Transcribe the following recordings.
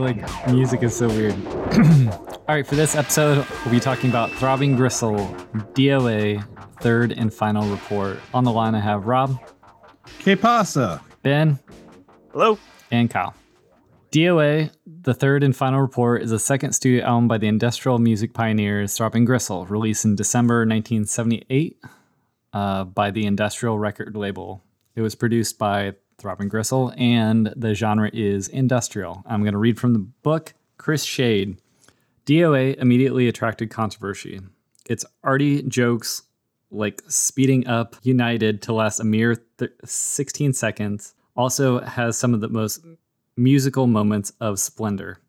Like music is so weird. All right, for this episode, we'll be talking about Throbbing Gristle, DOA, third and final report. On the line, I have Rob. Que pasa? Ben. Hello. And Kyle. DOA, the third and final report, is a second studio album by the industrial music pioneers Throbbing Gristle, released in December 1978 uh, by the industrial record label. It was produced by Throbbing Gristle, and the genre is industrial. I'm going to read from the book Chris Shade. DOA immediately attracted controversy. Its arty jokes, like speeding up United to last a mere th- 16 seconds, also has some of the most musical moments of splendor.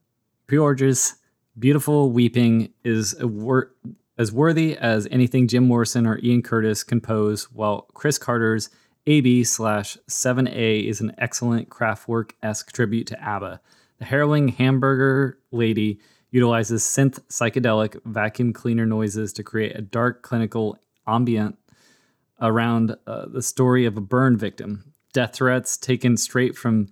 George's beautiful weeping is wor- as worthy as anything Jim Morrison or Ian Curtis compose, while Chris Carter's AB slash 7A is an excellent Kraftwerk esque tribute to ABBA. The harrowing hamburger lady utilizes synth psychedelic vacuum cleaner noises to create a dark clinical ambient around uh, the story of a burn victim. Death threats taken straight from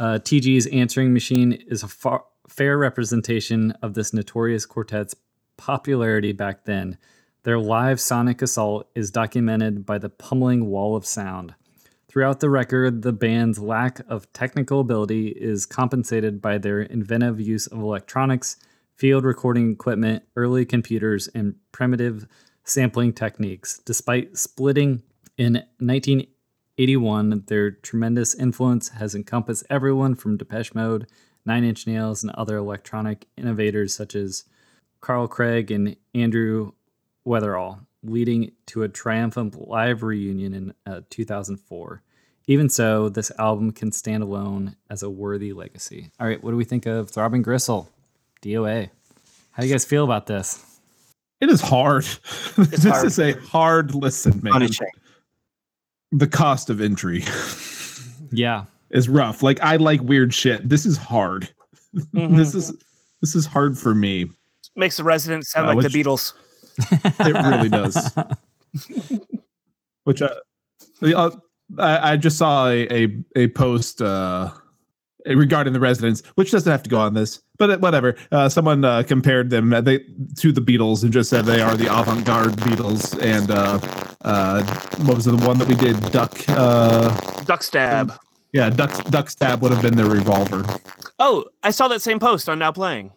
uh, TG's answering machine is a far, fair representation of this notorious quartet's popularity back then. Their live sonic assault is documented by the pummeling wall of sound. Throughout the record, the band's lack of technical ability is compensated by their inventive use of electronics, field recording equipment, early computers, and primitive sampling techniques. Despite splitting in 1981, their tremendous influence has encompassed everyone from Depeche Mode, Nine Inch Nails, and other electronic innovators such as Carl Craig and Andrew Weatherall, leading to a triumphant live reunion in uh, 2004. Even so, this album can stand alone as a worthy legacy. All right, what do we think of Throbbing Gristle, DOA? How do you guys feel about this? It is hard. It's this hard. is a hard listen, man. Punishing. The cost of entry Yeah, is rough. Like I like weird shit. This is hard. Mhm. this is this is hard for me. Makes the residents sound Uh, like which- the Beatles. It really does. Which uh, uh, I, I just saw a a, a post uh, regarding the residents, which doesn't have to go on this, but whatever. Uh, someone uh, compared them uh, they, to the Beatles and just said they are the avant-garde Beatles. And uh, uh, what was the one that we did? Duck. Uh, Duck stab. yeah, Duck Duck Stab would have been their revolver. Oh, I saw that same post on Now Playing.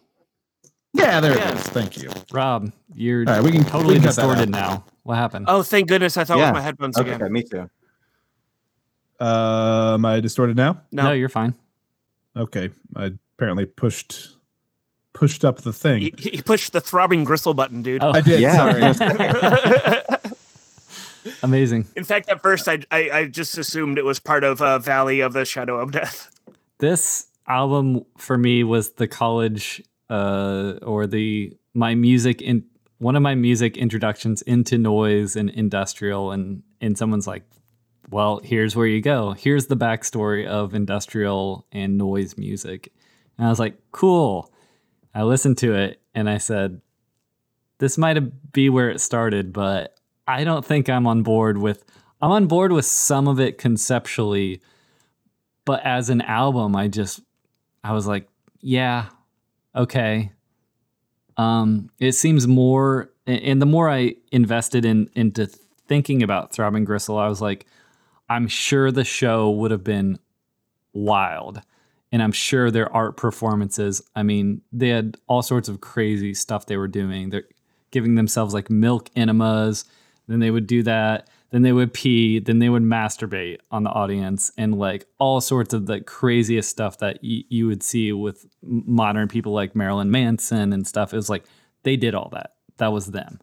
Yeah, there Yeah. it is. Thank you. Rob, you're All right, we can totally we can distorted now. What happened? Oh, thank goodness! I thought it Yeah. was my headphones again. Okay, again. me too. Uh, am I distorted now? no. No, you're fine. Okay, I apparently pushed pushed up the thing. he, he pushed the throbbing gristle button, dude. Oh, I did. Yeah. Sorry. amazing. In fact, at first, I, I I just assumed it was part of uh, Valley of the Shadow of Death. This album for me was the college uh, or the my music in one of my music introductions into noise and industrial and and someone's like well here's where you go. Here's the backstory of industrial and noise music. And i was like cool. I listened to it and i said this might be where it started but i don't think i'm on board with i'm on board with some of it conceptually but as an album i just i was like yeah okay um it seems more and the more i invested in into thinking about throbbing gristle i was like i'm sure the show would have been wild. And I'm sure their art performances, I mean, they had all sorts of crazy stuff they were doing. They're giving themselves like milk enemas. Then they would do that. Then they would pee. Then they would masturbate on the audience and like all sorts of the craziest stuff that y- you would see with modern people like Marilyn Manson and stuff. It was like they did all that. That was them.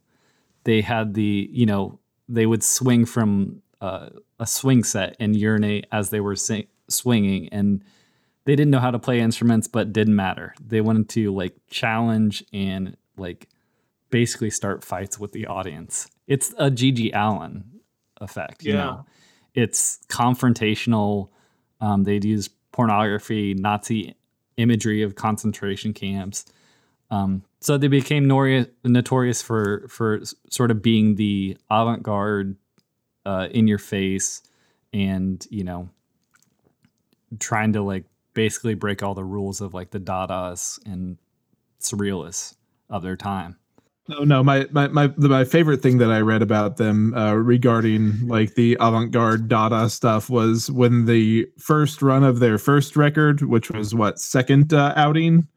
They had the, you know, they would swing from uh, a swing set and urinate as they were sing- swinging and they didn't know how to play instruments but didn't matter they wanted to like challenge and like basically start fights with the audience it's a GG Allin effect you Yeah. know? It's confrontational. Um, they'd use pornography nazi imagery of concentration camps. Um, so they became nori- notorious for for sort of being the avant-garde uh, in your face and you know trying to like basically break all the rules of like the dadas and surrealists of their time No, no. My my my the, my favorite thing that I read about them uh, regarding like the avant-garde Dada stuff was when the first run of their first record, which was what second uh, outing,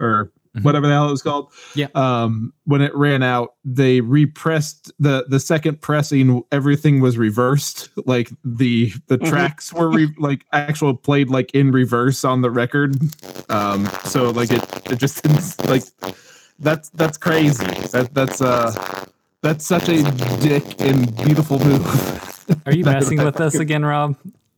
or Mhm. whatever the hell it was called. Yeah. Um, when it ran out, they repressed the the second pressing. Everything was reversed. Like the the Mhm. tracks were re- like actual played like in reverse on the record. Um, so like it it just didn't like that's that's crazy. That that's uh that's such a dick and beautiful move. are you messing with us again rob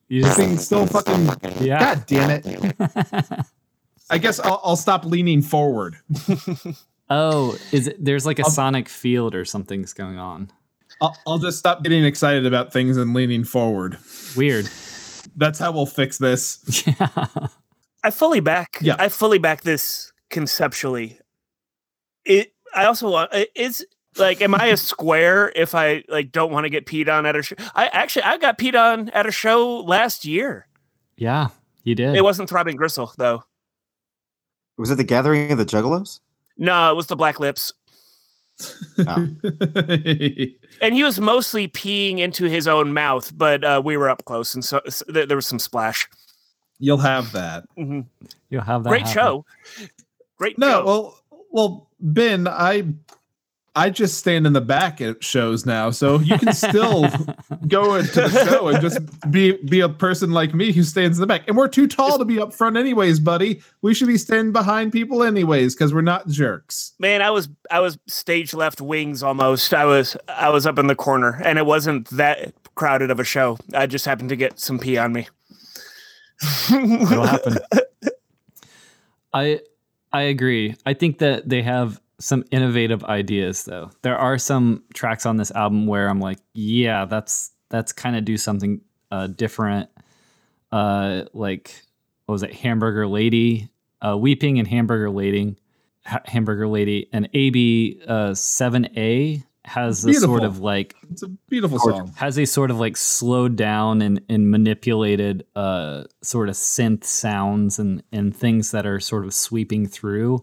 you This just thing's so fucking. yeah God damn it! I guess I'll, I'll stop leaning forward. oh is it there's like a I'll- sonic field or something's going on I'll, I'll just stop getting excited about things and leaning forward. weird That's how we'll fix this. yeah I fully back. Yeah. I fully back this conceptually. It. I also want. it- Is like, am I a square if I like don't want to get peed on at a show? I actually I got peed on at a show last year. yeah you did It wasn't Throbbing Gristle though. Was it the gathering of the Juggalos? No, it was the Black Lips, Oh. and he was mostly peeing into his own mouth. But uh, we were up close, and so, so there there was some splash. You'll have that. Mhm. you'll have that Great happen. show. Great. No, show. well, well, Ben, I I just stand in the back at shows now, so you can still go into the show and just be be a person like me who stands in the back. And we're too tall to be up front, anyways, buddy. We should be standing behind people, anyways, because we're not jerks. Man, I was I was stage left wings almost. I was I was up in the corner, and it wasn't that crowded of a show. I just happened to get some pee on me. It'll happen. I I agree. I think that they have some innovative ideas though. There are some tracks on this album where I'm like, yeah, that's that's kind of do something uh, different. Uh, like what was it, Hamburger Lady, uh, Weeping and Hamburger Lady, ha- Hamburger Lady, and AB uh, Seven A has a sort of like It's a beautiful song. has a sort of like slowed down and, and manipulated uh, sort of synth sounds and, and things that are sort of sweeping through.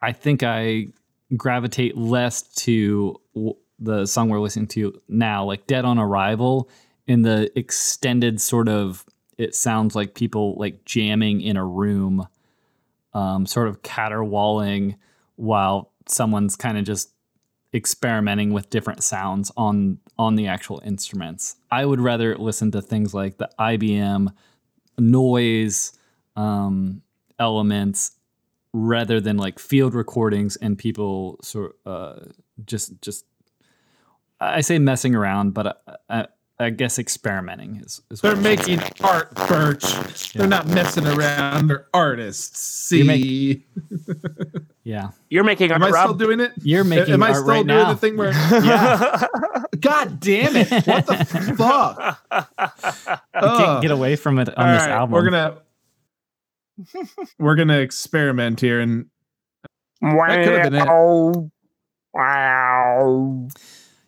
I think I gravitate less to w- the song we're listening to now, like Dead on Arrival, in the extended sort of, it sounds like people like jamming in a room, um, sort of caterwauling while someone's kind of just experimenting with different sounds on on the actual instruments. I would rather listen to things like the IBM noise um, elements rather than like field recordings and people sort uh, just just I say messing around, but I, I, I guess experimenting is. is They're what making say. art, Birch. They're not messing around. They're artists. See, You make- yeah. You're making art. am art, I still doing it? You're making am I art still right doing now. the thing where? yeah. God damn it! What the fuck? You can't get away from it on All this right, album. We're gonna we're gonna experiment here, and That could've been it. wow.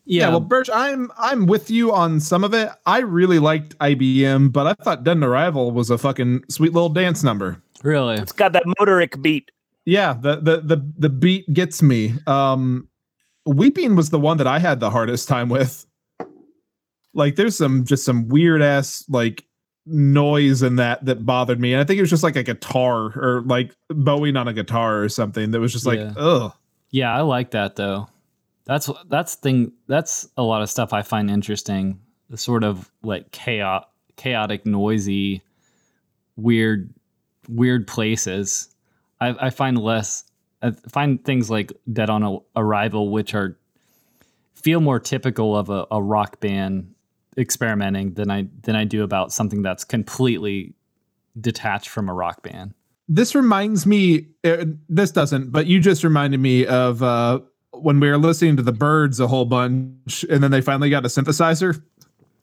Wow. yeah. yeah, well, Birch, I'm I'm with you on some of it. I really liked IBM, but I thought Dead on Arrival was a fucking sweet little dance number. really. It's got that motoric beat. Yeah, the the the the beat gets me. Um, Weeping was the one that I had the hardest time with. Like, there's some just some weird ass like noise in that that bothered me. And I think it was just like a guitar or like bowing on a guitar or something that was just like, Yeah. ugh. Yeah, I like that though. That's that's thing. That's a lot of stuff I find interesting. The sort of like chaos, chaotic, noisy, weird, weird places. I, I find less. I find things like Dead on Arrival, which are feel more typical of a, a rock band experimenting than I than I do about something that's completely detached from a rock band. This reminds me. Uh, this doesn't, but you just reminded me of uh, when we were listening to the Byrds a whole bunch, and then they finally got a synthesizer.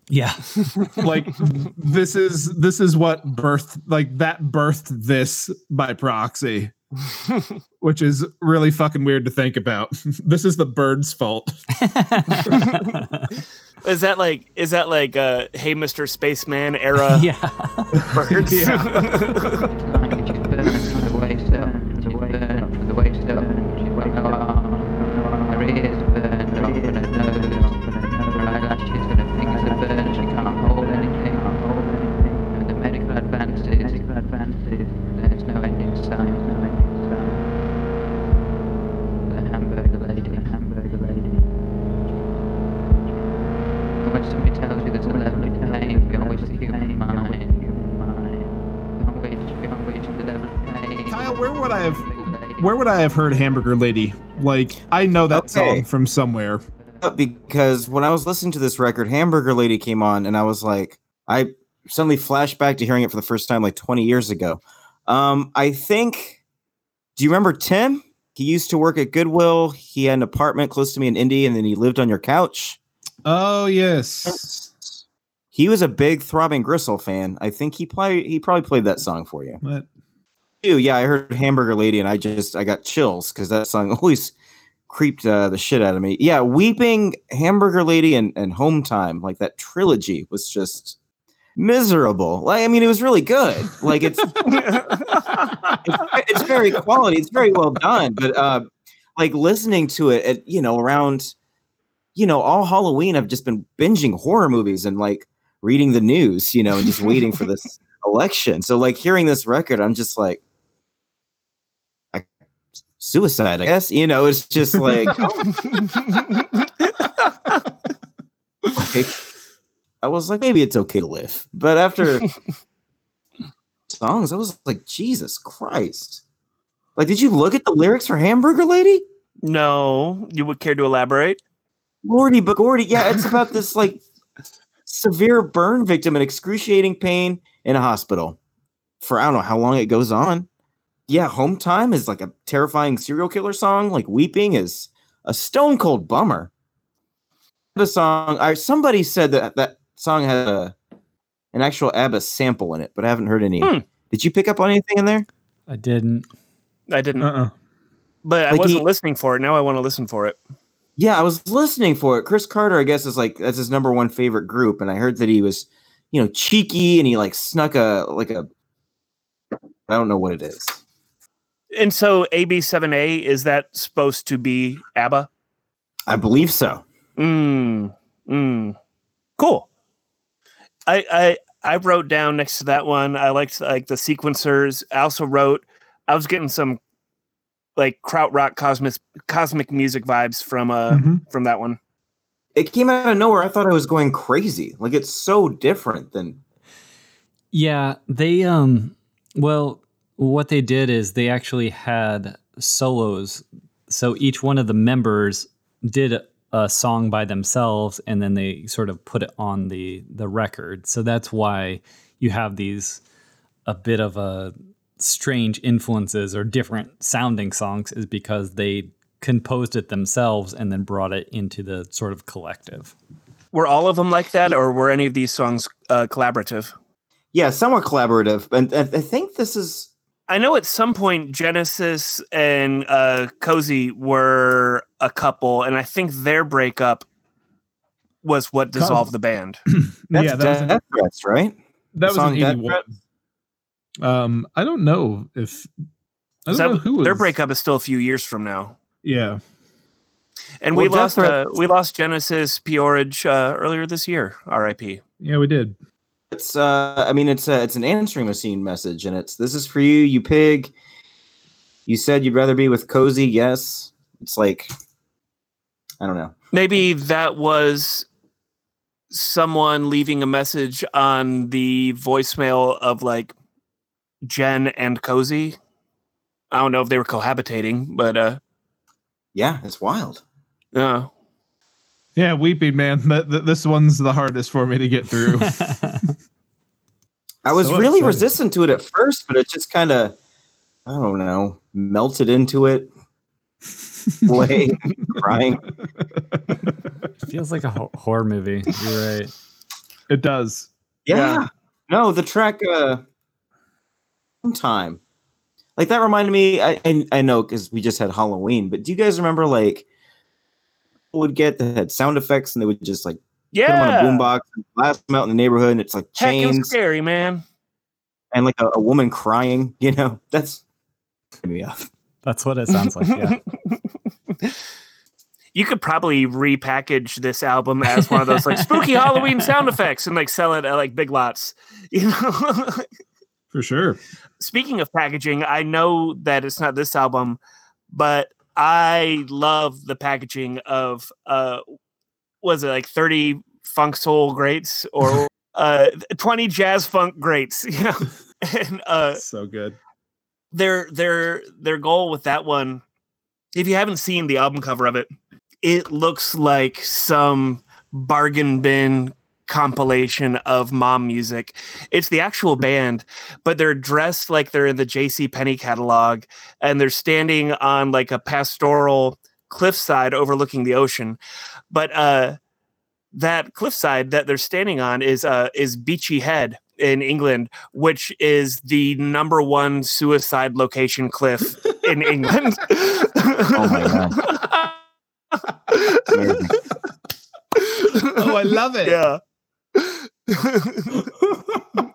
Yeah, like this is this is what birthed like that birthed this by proxy which is really fucking weird to think about this is the bird's fault Is that like is that like uh hey Mr. Spaceman era yeah. Byrds? There's where would I have where would I have heard Hamburger Lady? Like I know that Okay. song from somewhere. because when I was listening to this record, Hamburger Lady came on, and I was like, I suddenly flashed back to hearing it for the first time like 20 years ago. Um, I think. Do you remember Tim? He used to work at Goodwill. He had an apartment close to me in Indy, and then he lived on your couch. Oh yes. He was a big Throbbing Gristle fan. I think he play he probably played that song for you. But Ew, yeah, I heard Hamburger Lady, and I just I got chills because that song always creeped uh, the shit out of me. Yeah, Weeping, Hamburger Lady, and and Home Time, like that trilogy was just miserable. Like I mean, it was really good. Like it's it's, it's very quality. It's very well done, but uh, like listening to it at you know around you know all Halloween, I've just been binging horror movies and like reading the news, you know, and just waiting for this election. So like hearing this record, I'm just like. Suicide, I guess. You know, it's just like, like, I was like, maybe it's okay to live. But after songs, I was like, Jesus Christ. Like, did you look at the lyrics for Hamburger Lady? no, you would care to elaborate? Lordy but Gordy. Yeah, it's about this like severe burn victim in excruciating pain in a hospital for I don't know how long it goes on. Yeah, Home Time is like a terrifying serial killer song. Like Weeping is a stone cold bummer. The song, I somebody said that that song had a an actual ABBA sample in it, but I haven't heard any. Hmm. Did you pick up on anything in there? I didn't. I didn't, uh-uh. but I wasn't he- listening for it. Now I want to listen for it. Yeah, I was listening for it. Chris Carter, I guess, is like that's his number one favorite group, and I heard that he was, you know, cheeky and he like snuck a like a I don't know what it is. And so AB7A is that supposed to be ABBA? I believe so. Mm, mm. Cool. I I I wrote down next to that one. I liked like the sequencers. I also wrote. I was getting some like krautrock cosmic cosmic music vibes from uh Mhm. from that one. It came out of nowhere. I thought I was going crazy. Like it's so different than Yeah, they um well what they did is they actually had solos. So each one of the members did a, a song by themselves and then they sort of put it on the the record. So that's why you have these a bit of a strange influences or different sounding songs is because they composed it themselves and then brought it into the sort of collective. Were all of them like that, or were any of these songs uh, collaborative? yeah, somewhat collaborative. And and I think this is I know at some point Genesis and uh, Cosey were a couple, and I think their breakup was what dissolved the band. that's yeah, that was, Death Threats, right? that was song in Death 81. Um, I don't know if I don't So know who their was- breakup is still a few years from now. Yeah, And Well, we Death lost uh, we lost Genesis P-Orridge uh, earlier this year. R.I.P. yeah, we did. It's uh I mean it's a it's an answering machine message and it's this is for you, you pig. You said you'd rather be with Cosey, yes. It's like I don't know. Maybe that was someone leaving a message on the voicemail of like Jen and Cosey. I don't know if they were cohabitating, but uh Yeah, it's wild. uh Yeah, weeping man. Th- th- this one's the hardest for me to get through. I was So really upsetting. resistant to it at first, but it just kind of I don't know, melted into it. Way crying. Feels like a ho- horror movie. You're right. it does. Yeah. Yeah. No, the track uh time. Like that reminded me I I, I know cuz we just had Halloween, but do you guys remember like would get that had sound effects and they would just like put them on a yeah. boombox and blast them out in the neighborhood and it's like Heck, it was chains scary, man. and like a, a woman crying, you know. That's me up. That's what it sounds like. Yeah. You could probably repackage this album as one of those like spooky Halloween sound effects and like sell it at like Big Lots. You know. For sure. Speaking of packaging, I know that it's not this album, but I love the packaging of uh was it like 30 funk soul greats or uh 20 jazz funk greats, you know. And uh so good. their their their goal with that one if you haven't seen the album cover of it it looks like some bargain bin compilation of mom music it's the actual band but they're dressed like they're in the jc Penney catalog and they're standing on like a pastoral cliffside overlooking the ocean but uh that cliffside that they're standing on is uh is beachy head in england which is the number one suicide location cliff in England. Oh my Amazing. Oh, I love it. yeah.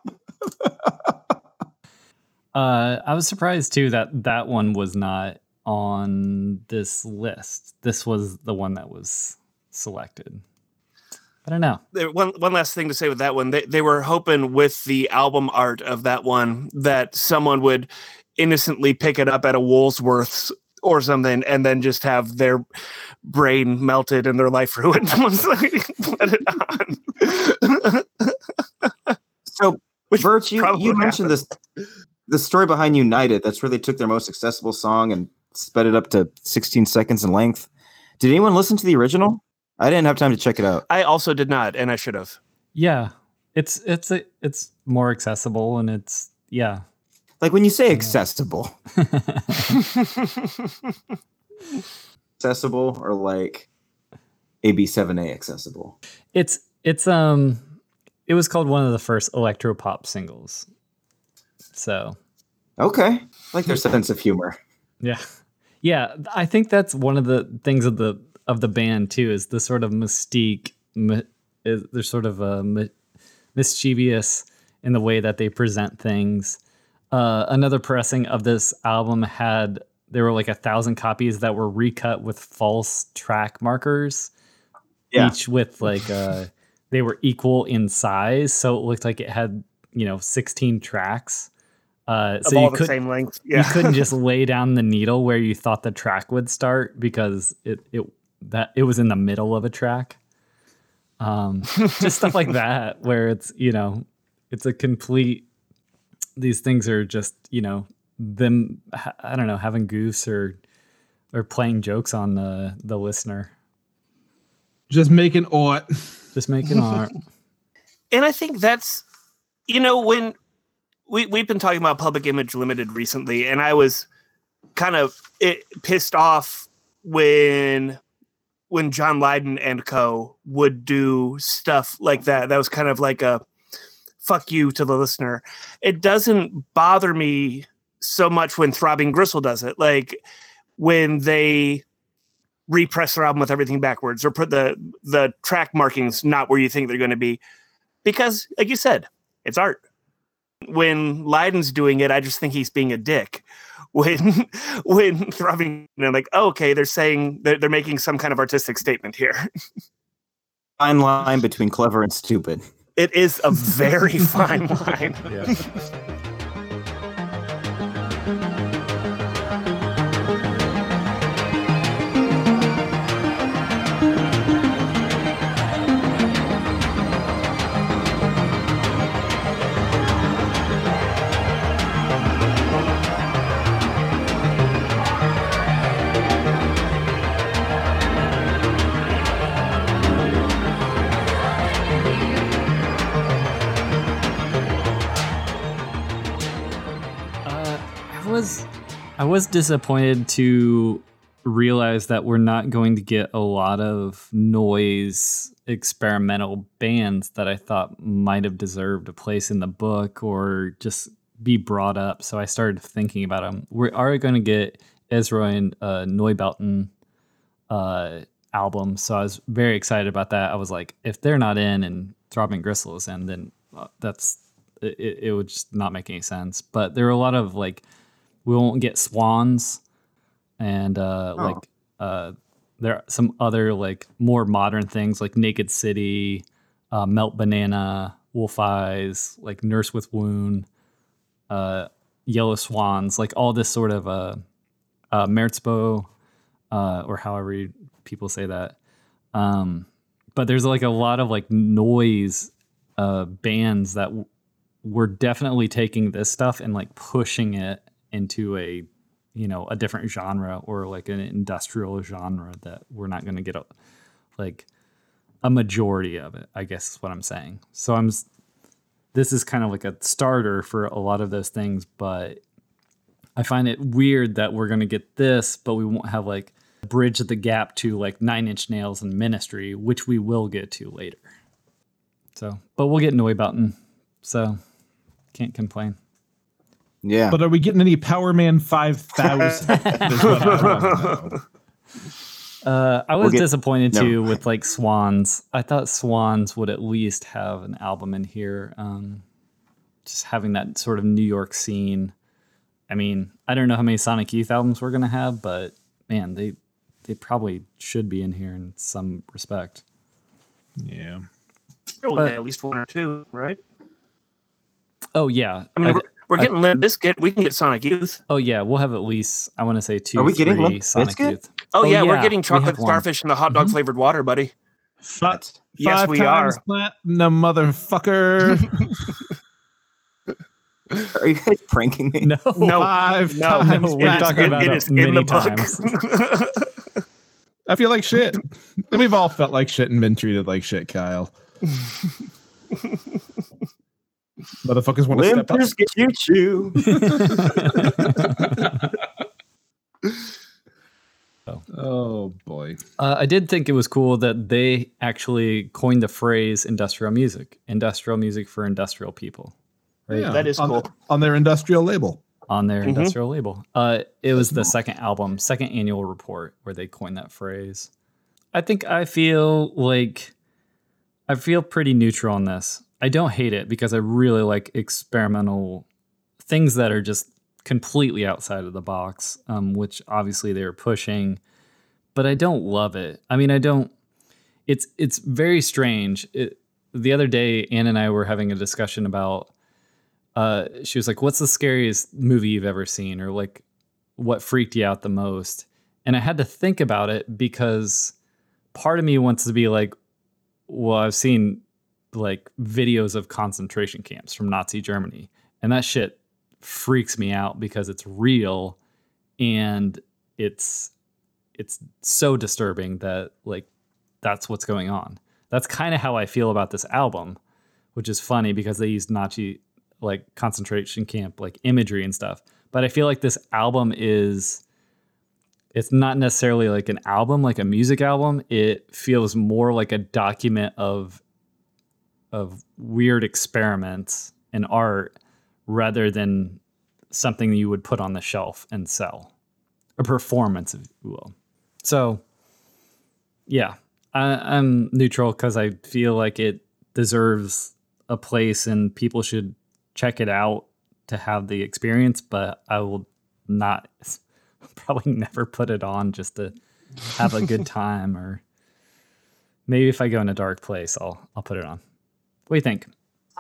Uh, I was surprised too that that one was not on this list. This was the one that was selected. I don't know. One one last thing to say with that one. They they were hoping with the album art of that one that someone would innocently pick it up at a Woolsworth's or something and then just have their brain melted and their life ruined once they put it on. So Which Bert, you, you would mentioned this the story behind United. That's where they took their most accessible song and sped it up to 16 seconds in length. Did anyone listen to the original? I didn't have time to check it out. I also did not, and I should have. Yeah, it's it's a, it's more accessible and it's yeah. Like when you say accessible, accessible or like AB7A accessible. it's it's um it was called one of the first electro pop singles. So Okay. Like their sense of humor. Yeah. Yeah, I think that's one of the things of the of the band too is the sort of mystique mi- is they're sort of uh, mi- mischievous in the way that they present things. Uh, another pressing of this album had there were like a thousand copies that were recut with false track markers, Yeah. each with like uh, they were equal in size, so it looked like it had you know sixteen tracks. Uh, Of so all you the could same length. you Yeah. couldn't just lay down the needle where you thought the track would start because it it that it was in the middle of a track. Um, just stuff like that where it's you know it's a complete. These things are just you know them. I don't know having goose or or playing jokes on the the listener. Just making art. Just making art. and I think that's you know when we we've been talking about Public Image Limited recently, and I was kind of it, pissed off when when John Lydon and Co would do stuff like that. That was kind of like a fuck you to the listener. It doesn't bother me so much when Throbbing Gristle does it, like when they repress their album with everything backwards or put the the track markings not where you think they're going to be because like you said it's art when Lydon's doing it i just think he's being a dick when when throbbing you know, like oh, okay they're saying they're, they're making some kind of artistic statement here Fine line between clever and stupid. It is a very fine line. Yeah. Was I was disappointed to realize that we're not going to get a lot of noise experimental bands that I thought might have deserved a place in the book or just be brought up. So I started thinking about them. We are going to get Ezra and uh, Neubauten uh, album, so I was very excited about that. I was like, if they're not in and Throbbing Gristle is in, then uh, that's it, it would just not make any sense. But there are a lot of like we won't get swans and uh Oh. like uh there are some other like more modern things like Naked City, uh, Melt Banana, Wolf Eyes, like Nurse with Wound, uh, Yellow Swans, like all this sort of uh, uh, Merzbow, uh, or however you, people say that. Um, but there's like a lot of like noise uh, bands that w- were definitely taking this stuff and like pushing it into a you know a different genre or like an industrial genre that we're not going to get a, like a majority of it i guess is what i'm saying. So i'm this is kind of like a starter for a lot of those things but i find it weird that we're going to get this but we won't have like bridge the gap to like nine inch nails and ministry which we will get to later. So but we'll get Neubauten so can't complain Yeah. But are we getting any Power Man 5000? Is what I wanna know. Uh, was get- disappointed no. too with like Swans. I thought Swans would at least have an album in here. Um, just having that sort of New York scene. I mean, I don't know how many Sonic Youth albums we're gonna have, but man, they they probably should be in here in some respect. yeah. We'll But- get at least one or two, right? Oh yeah, I mean, I- we're, we're I- getting Limp Bizkit. We can get Sonic Youth. oh yeah, we'll have at least I want to say two. Are we getting three Limp Sonic Bizkit? Youth. Oh, Oh, yeah, we're getting chocolate have one. starfish and the hot dog mm-hmm. flavored water, buddy. Fi- Yes, five we times are. platinum, motherfucker. Are you guys pranking me? No, No, Five no, times no, we're it is- talking it- about it it is in many the book. times. I feel like shit. We've all felt like shit and been treated like shit, Kyle. Motherfuckers want to Limp step up. Bizkit choo choo. Oh boy. Uh, I did think it was cool that they actually coined the phrase industrial music, industrial music for industrial people, right? Yeah, That is on, cool. on their industrial label. On their Mhm. industrial label. Uh, it was the second album, second annual report where they coined that phrase. I think I feel like I feel pretty neutral on this. I don't hate it because I really like experimental things that are just completely outside of the box, um, which obviously they were pushing, but I don't love it. I mean, I don't. It's it's very strange. It, the other day, Anne and I were having a discussion about. Uh, she was like, "What's the scariest movie you've ever seen?" Or like, "What freaked you out the most?" And I had to think about it because part of me wants to be like, "Well, I've seen like videos of concentration camps from Nazi Germany, and that shit freaks me out because it's real and it's it's so disturbing that like that's what's going on. That's kind of how I feel about this album, which is funny because they used Nazi like concentration camp like imagery and stuff. But I feel like this album is it's not necessarily like an album, like a music album. It feels more like a document of of weird experiments in art rather than something you would put on the shelf and sell. A performance, if you will. So yeah, I, I'm neutral because I feel like it deserves a place and people should check it out to have the experience, but I will not probably never put it on just to have a good time or maybe if I go in a dark place I'll I'll put it on. What do you think?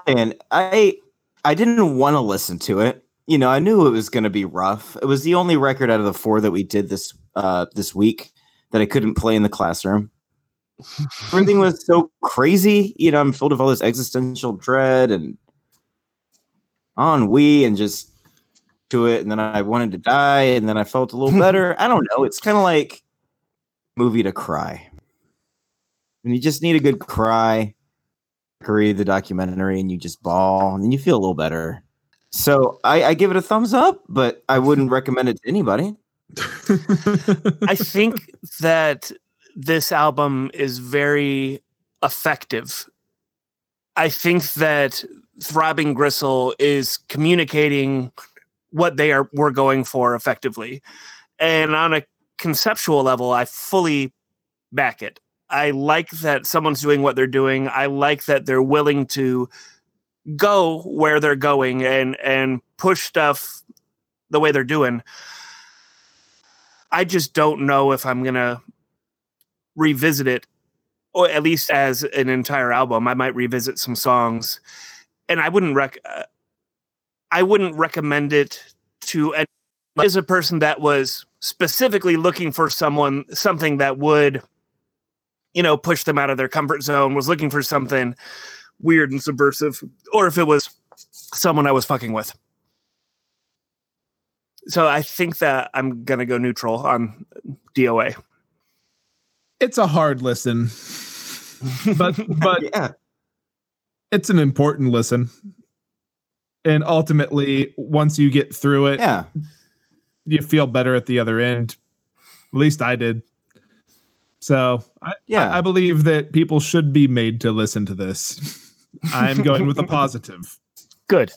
And I I didn't want to listen to it. You know, I knew it was going to be rough. It was the only record out of the four that we did this uh this week that I couldn't play in the classroom. Everything was so crazy. You know, I'm filled with all this existential dread and on we and just to it and then I wanted to die and then I felt a little better. I don't know. It's kind of like movie to cry. And you just need a good cry read the documentary and you just bawl and then you feel a little better. So I, I give it a thumbs up, but I wouldn't recommend it to anybody. I think that this album is very effective. I think that Throbbing Gristle is communicating what they are were going for effectively. And on a conceptual level, I fully back it. I like that someone's doing what they're doing. I like that they're willing to go where they're going and and push stuff the way they're doing. I just don't know if I'm gonna revisit it, or at least as an entire album. I might revisit some songs, and I wouldn't rec. Uh, I wouldn't recommend it to. Any, as a person that was specifically looking for someone something that would you know, push them out of their comfort zone, was looking for something weird and subversive, or if it was someone I was fucking with. So I think that I'm gonna go neutral on DOA. It's a hard listen, but but yeah, it's an important listen. And ultimately, once you get through it, yeah, you feel better at the other end. At least I did. So I, Yeah. I, I believe that people should be made to listen to this. I'm going with a positive. Good.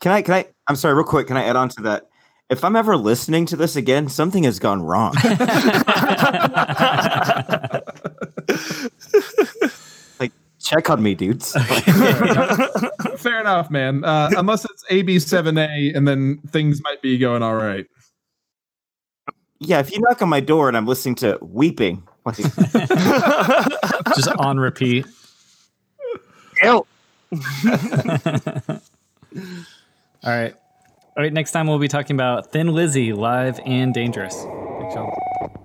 Can I? Can I? I'm sorry, real quick. Can I add on to that? If I'm ever listening to this again, something has gone wrong. like, check on me, dudes. Fair enough, man. Uh, unless it's AB7A, and then things might be going all right. yeah, if you knock on my door and I'm listening to weeping, like, Just on repeat. Ew. All right. All right. Next time we'll be talking about Thin Lizzy live and dangerous. Thanks, y'all.